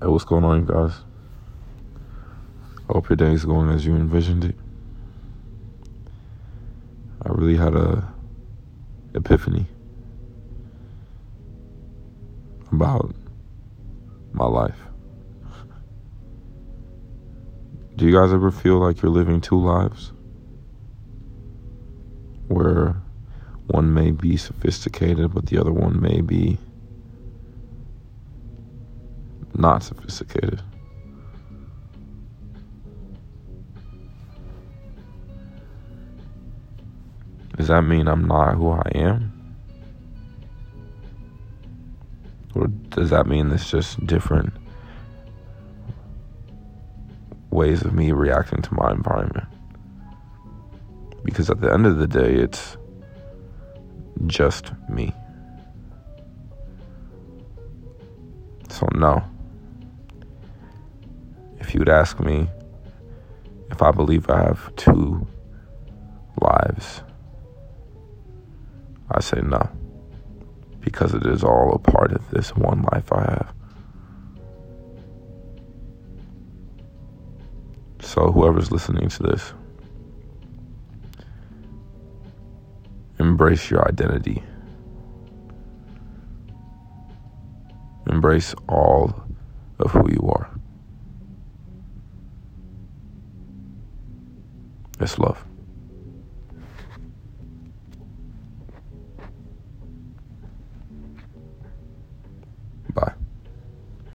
Hey, what's going on, you guys? I hope your day is going as you envisioned it. I really had a epiphany about my life. Do you guys ever feel like you're living two lives? Where one may be sophisticated, but the other one may be not sophisticated. Does that mean I'm not who I am? Or does that mean it's just different ways of me reacting to my environment? Because at the end of the day, it's just me. So, no you'd ask me if I believe I have two lives, I say no. Because it is all a part of this one life I have. So, whoever's listening to this, embrace your identity. Embrace all of who you are. It's love.